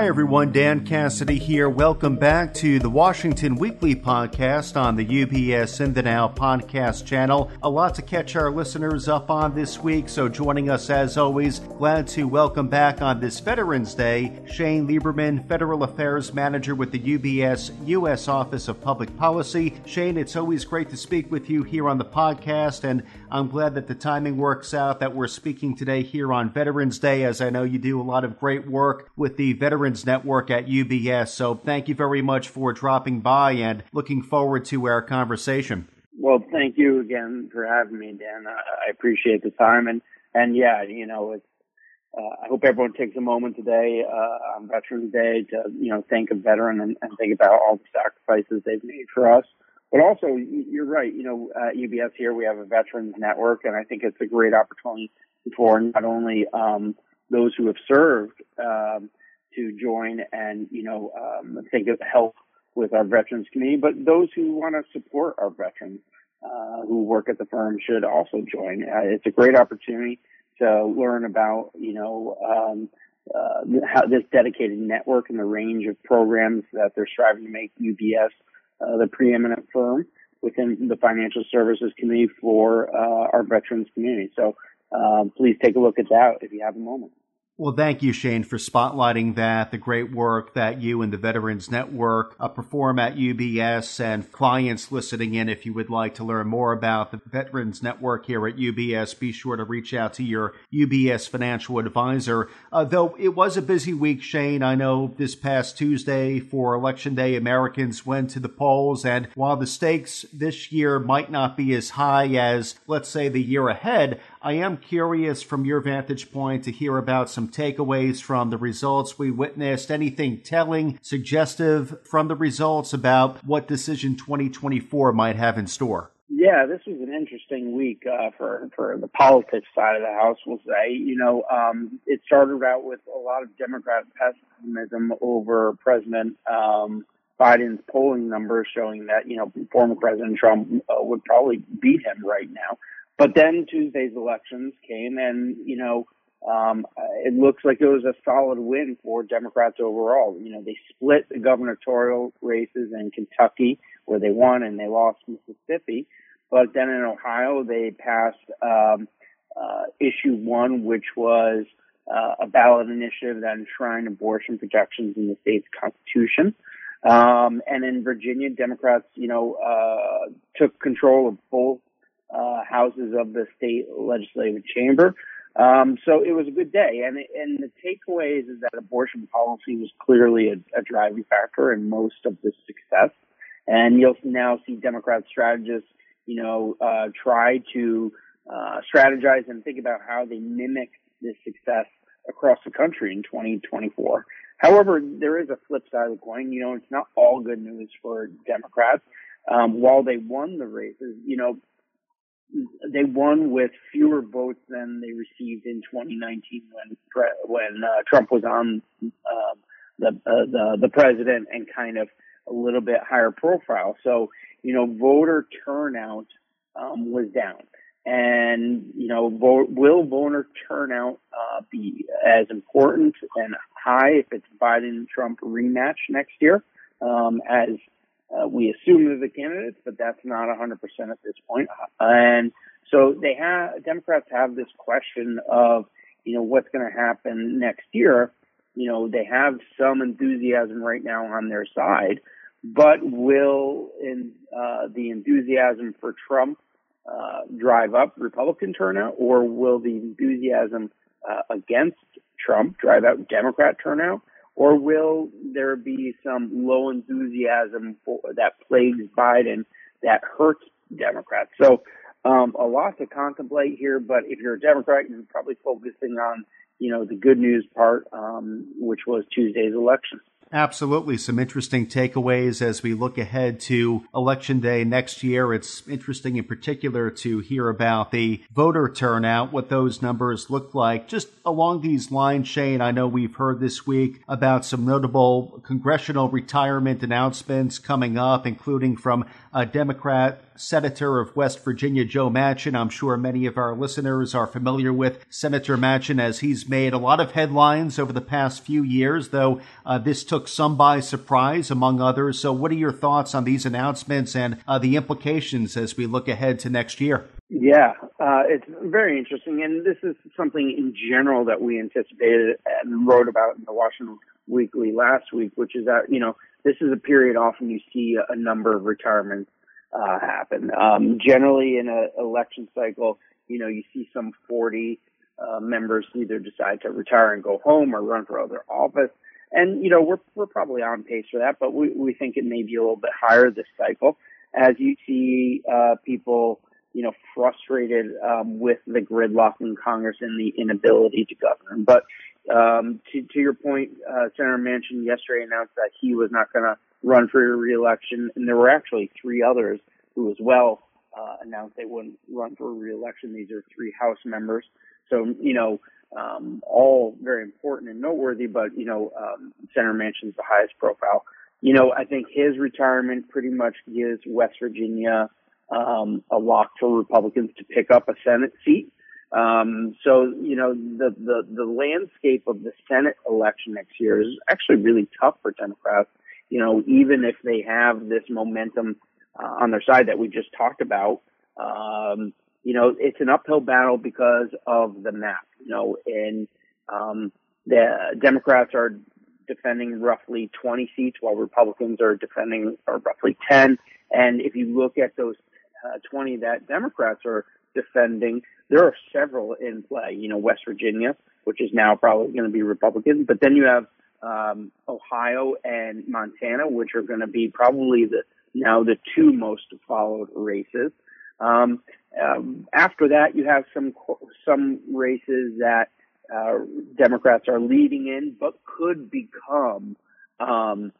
Hi, everyone. Dan Cassidy here. Welcome back to the Washington Weekly Podcast on the UBS in the Now podcast channel. A lot to catch our listeners up on this week, so joining us as always, glad to welcome back on this Veterans Day Shane Lieberman, Federal Affairs Manager with the UBS U.S. Office of Public Policy. Shane, it's always great to speak with you here on the podcast, and I'm glad that the timing works out that we're speaking today here on Veterans Day, as I know you do a lot of great work with the Veterans Veterans Network at UBS. So thank you very much for dropping by and looking forward to our conversation. Well, thank you again for having me, Dan. I appreciate the time. And, and yeah, you know, it's, uh, I hope everyone takes a moment today uh, on Veterans Day to, you know, thank a veteran and, and think about all the sacrifices they've made for us. But also, you're right. You know, at UBS here we have a veterans network, and I think it's a great opportunity for not only um, those who have served, um, to join and, you know, um, think of help with our veterans community, but those who want to support our veterans uh, who work at the firm should also join. Uh, it's a great opportunity to learn about, you know, um, uh, how this dedicated network and the range of programs that they're striving to make UBS uh, the preeminent firm within the financial services community for uh, our veterans community. So um, please take a look at that if you have a moment. Well, thank you, Shane, for spotlighting that, the great work that you and the Veterans Network uh, perform at UBS and clients listening in. If you would like to learn more about the Veterans Network here at UBS, be sure to reach out to your UBS financial advisor. Uh, though it was a busy week, Shane, I know this past Tuesday for Election Day, Americans went to the polls. And while the stakes this year might not be as high as, let's say, the year ahead, I am curious from your vantage point to hear about some takeaways from the results we witnessed. Anything telling, suggestive from the results about what decision 2024 might have in store? Yeah, this was an interesting week uh, for for the politics side of the house. We'll say, you know, um, it started out with a lot of Democrat pessimism over President um, Biden's polling numbers showing that you know former President Trump uh, would probably beat him right now. But then Tuesday's elections came, and you know, um, it looks like it was a solid win for Democrats overall. You know, they split the gubernatorial races in Kentucky, where they won, and they lost Mississippi. But then in Ohio, they passed um, uh, issue one, which was uh, a ballot initiative that enshrined abortion protections in the state's constitution. Um, and in Virginia, Democrats, you know, uh, took control of both uh, houses of the state legislative chamber. Um, so it was a good day, and and the takeaways is that abortion policy was clearly a, a driving factor in most of the success. And you'll now see Democrat strategists, you know, uh, try to uh, strategize and think about how they mimic this success across the country in 2024. However, there is a flip side of the coin. You know, it's not all good news for Democrats. Um, while they won the races, you know, they won with fewer votes than they received in 2019 when when uh, Trump was on um, the, uh, the the president and kind of a little bit higher profile. So you know, voter turnout um, was down, and you know, vote, will voter turnout uh, be as important and high if it's Biden Trump rematch next year um, as uh, we assume they're the candidates, but that's not 100% at this point. And so they have, Democrats have this question of, you know, what's going to happen next year. You know, they have some enthusiasm right now on their side, but will in, uh, the enthusiasm for Trump uh, drive up Republican turnout, or will the enthusiasm uh, against Trump drive out Democrat turnout? Or will there be some low enthusiasm for, that plagues Biden that hurts Democrats? So um, a lot to contemplate here, but if you're a Democrat, you're probably focusing on you know the good news part, um, which was Tuesday's election. Absolutely. Some interesting takeaways as we look ahead to Election Day next year. It's interesting in particular to hear about the voter turnout, what those numbers look like. Just along these lines, Shane, I know we've heard this week about some notable congressional retirement announcements coming up, including from a Democrat Senator of West Virginia, Joe Manchin. I'm sure many of our listeners are familiar with Senator Manchin as he's made a lot of headlines over the past few years, though uh, this took some by surprise, among others. So, what are your thoughts on these announcements and uh, the implications as we look ahead to next year? Yeah, uh, it's very interesting, and this is something in general that we anticipated and wrote about in the Washington Weekly last week, which is that you know this is a period often you see a, number of retirements uh, happen. Um, generally, in an election cycle, you know you see some 40 uh, members either decide to retire and go home or run for other office, and you know we're we're probably on pace for that, but we we think it may be a little bit higher this cycle as you see uh, people you know, frustrated um, with the gridlock in Congress and the inability to govern. But um, to, to your point, uh, Senator Manchin yesterday announced that he was not going to run for re-election, and there were actually three others who, as well, uh, announced they wouldn't run for re-election. These are three House members, so you know, um, all very important and noteworthy. But you know, um, Senator Manchin's the highest profile. You know, I think his retirement pretty much gives West Virginia um, a lock for Republicans to pick up a Senate seat. Um, so, you know, the, the, the landscape of the Senate election next year is actually really tough for Democrats. You know, even if they have this momentum uh, on their side that we just talked about, um, you know, it's an uphill battle because of the map, you know, and, um, the Democrats are defending roughly 20 seats while Republicans are defending or roughly 10. And if you look at those uh, 20 that Democrats are defending, there are several in play. You know, West Virginia, which is now probably going to be Republican, but then you have um, Ohio and Montana, which are going to be probably the now the two most followed races. Um, um, after that, you have some some races that uh, Democrats are leading in, but could become um,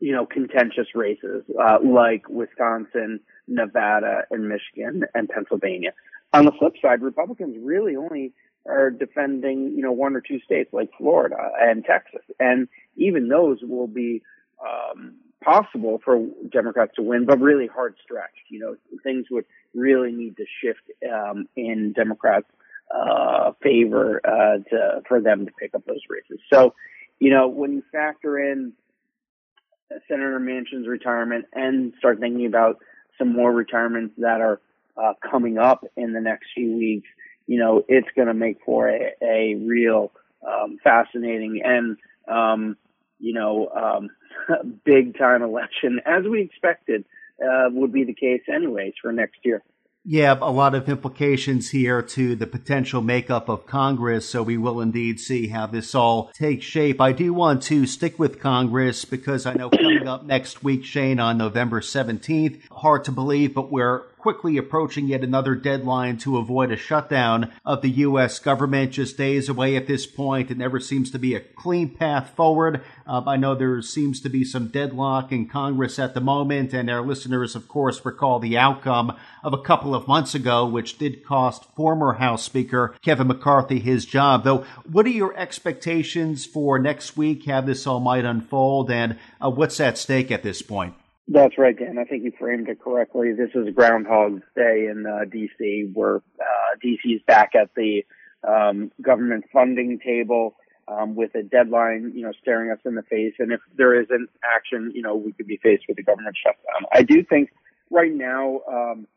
you know, contentious races uh, like Wisconsin, Nevada, and Michigan and Pennsylvania. On the flip side, Republicans really only are defending, you know, one or two states like Florida and Texas, and even those will be um, possible for Democrats to win, but really hard stretched. You know, things would really need to shift um, in Democrats' uh, favor uh, to for them to pick up those races. So, you know, when you factor in Senator Manchin's retirement and start thinking about some more retirements that are uh, coming up in the next few weeks, you know, it's going to make for a, a real um, fascinating and, um, you know, um, big time election, as we expected uh, would be the case anyways for next year. Yeah, a lot of implications here to the potential makeup of Congress, so we will indeed see how this all takes shape. I do want to stick with Congress because I know coming up next week, Shane, on November 17th, hard to believe, but we're quickly approaching yet another deadline to avoid a shutdown of the U.S. government. Just days away at this point. It never seems to be a clean path forward. Uh, I know there seems to be some deadlock in Congress at the moment, and our listeners, of course, recall the outcome of a couple of months ago, which did cost former House Speaker Kevin McCarthy his job. Though, what are your expectations for next week, how this all might unfold, and uh, what's at stake at this point? That's right, Dan. I think you framed it correctly. This is Groundhog Day in uh, D.C., where uh, D.C. is back at the um, government funding table um, with a deadline, you know, staring us in the face. And if there isn't action, you know, we could be faced with a government shutdown. I do think right now, um,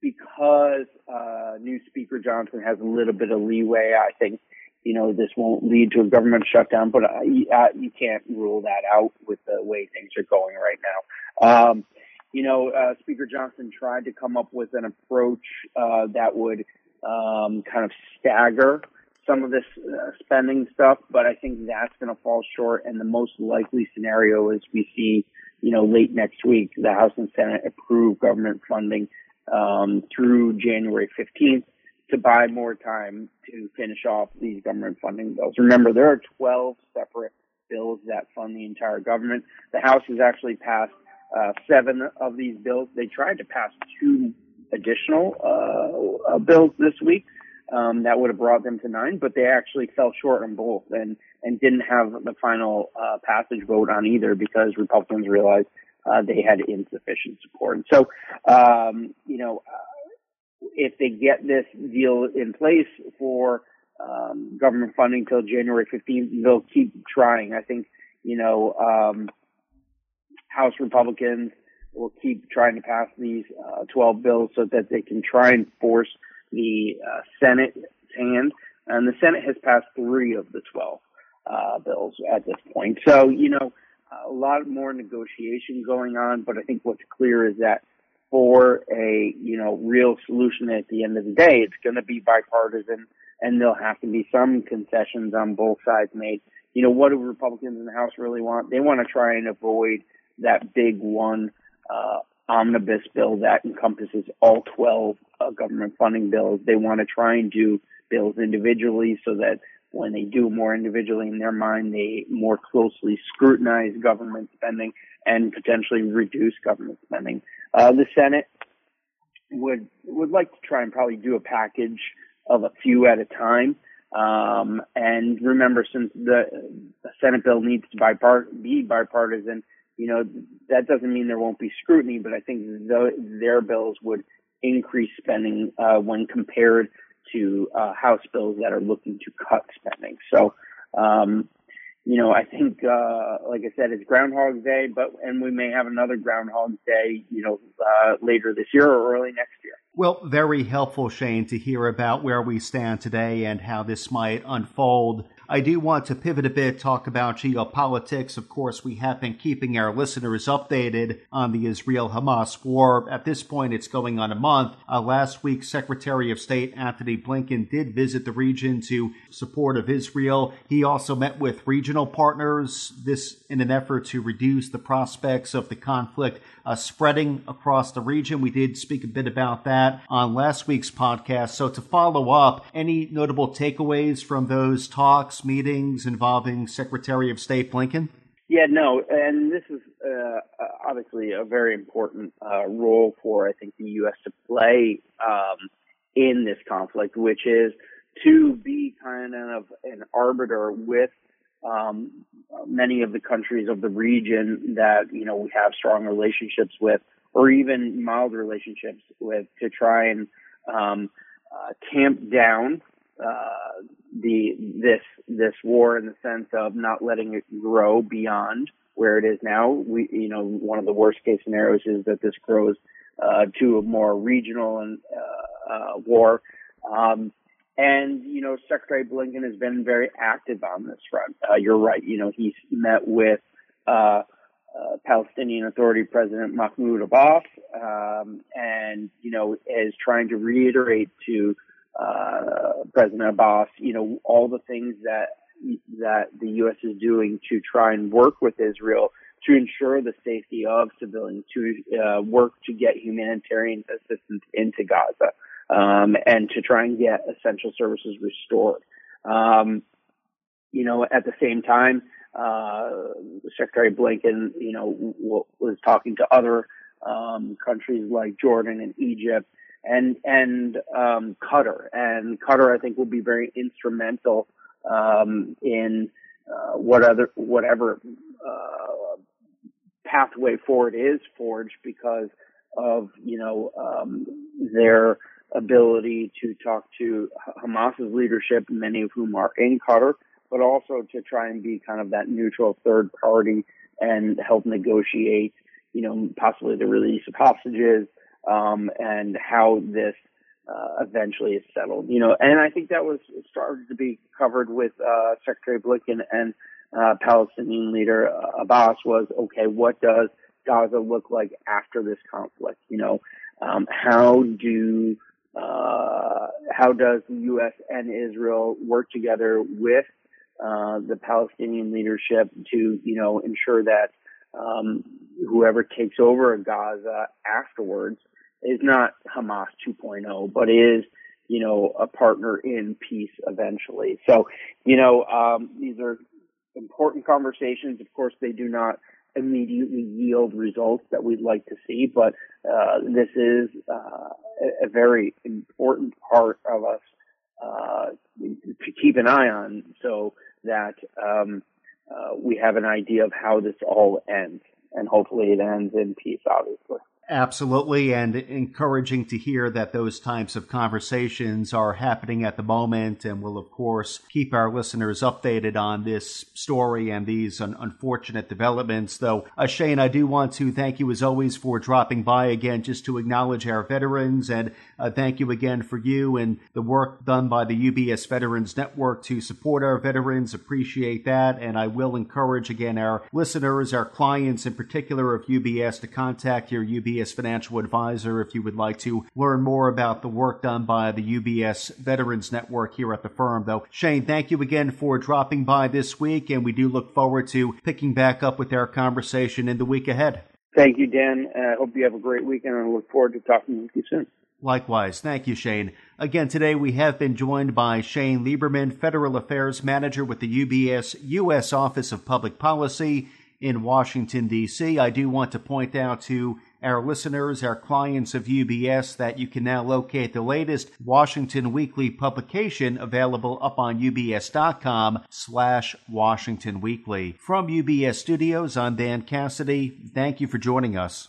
because uh, new Speaker Johnson has a little bit of leeway, I think you know, this won't lead to a government shutdown, but you, you can't rule that out with the way things are going right now. Um, you know, uh, Speaker Johnson tried to come up with an approach uh, that would um, kind of stagger some of this uh, spending stuff, but I think that's going to fall short. And the most likely scenario is we see, you know, late next week, the House and Senate approve government funding um, through January 15th to buy more time to finish off these government funding bills. Remember, there are 12 separate bills that fund the entire government. The House has actually passed uh, seven of these bills. They tried to pass two additional uh, uh, bills this week. Um, that would have brought them to nine, but they actually fell short on both and, and didn't have the final uh, passage vote on either because Republicans realized uh, they had insufficient support. So, um, you know, uh, if they get this deal in place for um, government funding till January 15th, they'll keep trying. I think, you know, um, House Republicans will keep trying to pass these uh, 12 bills so that they can try and force the uh, Senate's hand. And the Senate has passed three of the 12 uh, bills at this point. So, you know, a lot more negotiation going on, but I think what's clear is that for a, you know, real solution at the end of the day, it's going to be bipartisan and there'll have to be some concessions on both sides made. You know, what do Republicans in the House really want? They want to try and avoid that big one, uh, omnibus bill that encompasses all 12 uh, government funding bills. They want to try and do bills individually so that when they do more individually in their mind, they more closely scrutinize government spending and potentially reduce government spending. Uh, the Senate would would like to try and probably do a package of a few at a time. Um, and remember, since the, Senate bill needs to bipart- be bipartisan, you know that doesn't mean there won't be scrutiny. But I think the, their bills would increase spending uh, when compared to uh, House bills that are looking to cut spending. So, um, you know, I think, uh, like I said, it's Groundhog Day, but and we may have another Groundhog Day, you know, uh, later this year or early next year. Well, very helpful, Shane, to hear about where we stand today and how this might unfold. I do want to pivot a bit, talk about geopolitics. Of course, we have been keeping our listeners updated on the Israel Hamas war. At this point, it's going on a month. Uh, last week, Secretary of State Antony Blinken did visit the region to support of Israel. He also met with regional partners, this in an effort to reduce the prospects of the conflict spreading across the region. We did speak a bit about that on last week's podcast. So to follow up, any notable takeaways from those talks, meetings involving Secretary of State Blinken? Yeah, no, and this is uh, obviously a very important uh, role for I think the U.S. to play um, in this conflict, which is to be kind of an arbiter with um, many of the countries of the region that you know we have strong relationships with, or even mild relationships with, to try and um, uh, tamp down uh, the this this war in the sense of not letting it grow beyond where it is now. We you know one of the worst case scenarios is that this grows uh, to a more regional and uh, uh, war. Um, and, you know, Secretary Blinken has been very active on this front. Uh, you're right. You know, he's met with, uh, uh, Palestinian Authority President Mahmoud Abbas, um, and, you know, is trying to reiterate to, uh, President Abbas, you know, all the things that, that the U.S. is doing to try and work with Israel to ensure the safety of civilians, to uh, work to get humanitarian assistance into Gaza um, and to try and get essential services restored. Um, you know, at the same time, uh, Secretary Blinken, you know, w- was talking to other um, countries like Jordan and Egypt and and um, Qatar. And Qatar, I think, will be very instrumental um, in uh, what other whatever uh, pathway forward is forged because of you know um, their ability to talk to Hamas's leadership, many of whom are in Qatar, but also to try and be kind of that neutral third party and help negotiate, you know, possibly the release of hostages um, and how this uh, eventually is settled. You know, and I think that was started to be covered with uh, Secretary Blinken and uh, Palestinian leader uh, Abbas was okay. What does Gaza look like after this conflict? You know, um, how do uh, how does the U.S. and Israel work together with uh, the Palestinian leadership to, you know, ensure that um, whoever takes over Gaza afterwards is not Hamas 2.0, but is, you know, a partner in peace eventually. So, you know, um, these are important conversations. Of course, they do not immediately yield results that we'd like to see, but uh, this is uh, a very important part of us uh, to keep an eye on so that um, uh, we have an idea of how this all ends. and hopefully it ends in peace, obviously. Absolutely, and encouraging to hear that those types of conversations are happening at the moment. And we'll, of course, keep our listeners updated on this story and these un- unfortunate developments. Though, uh, Shane, I do want to thank you as always for dropping by again just to acknowledge our veterans. And uh, thank you again for you and the work done by the UBS Veterans Network to support our veterans. Appreciate that. And I will encourage again our listeners, our clients in particular of UBS, to contact your UBS financial advisor if you would like to learn more about the work done by the UBS Veterans Network here at the firm. Though, Shane, thank you again for dropping by this week, and we do look forward to picking back up with our conversation in the week ahead. Thank you, Dan. I hope you have a great weekend, and I look forward to talking with you soon. Likewise. Thank you, Shane. Again, today we have been joined by Shane Lieberman, Federal Affairs Manager with the UBS U.S. Office of Public Policy in Washington, D.C. I do want to point out to our listeners, our clients of UBS, that you can now locate the latest Washington Weekly publication available up on ubs.com slash Washington Weekly. From UBS Studios, I'm Dan Cassidy. Thank you for joining us.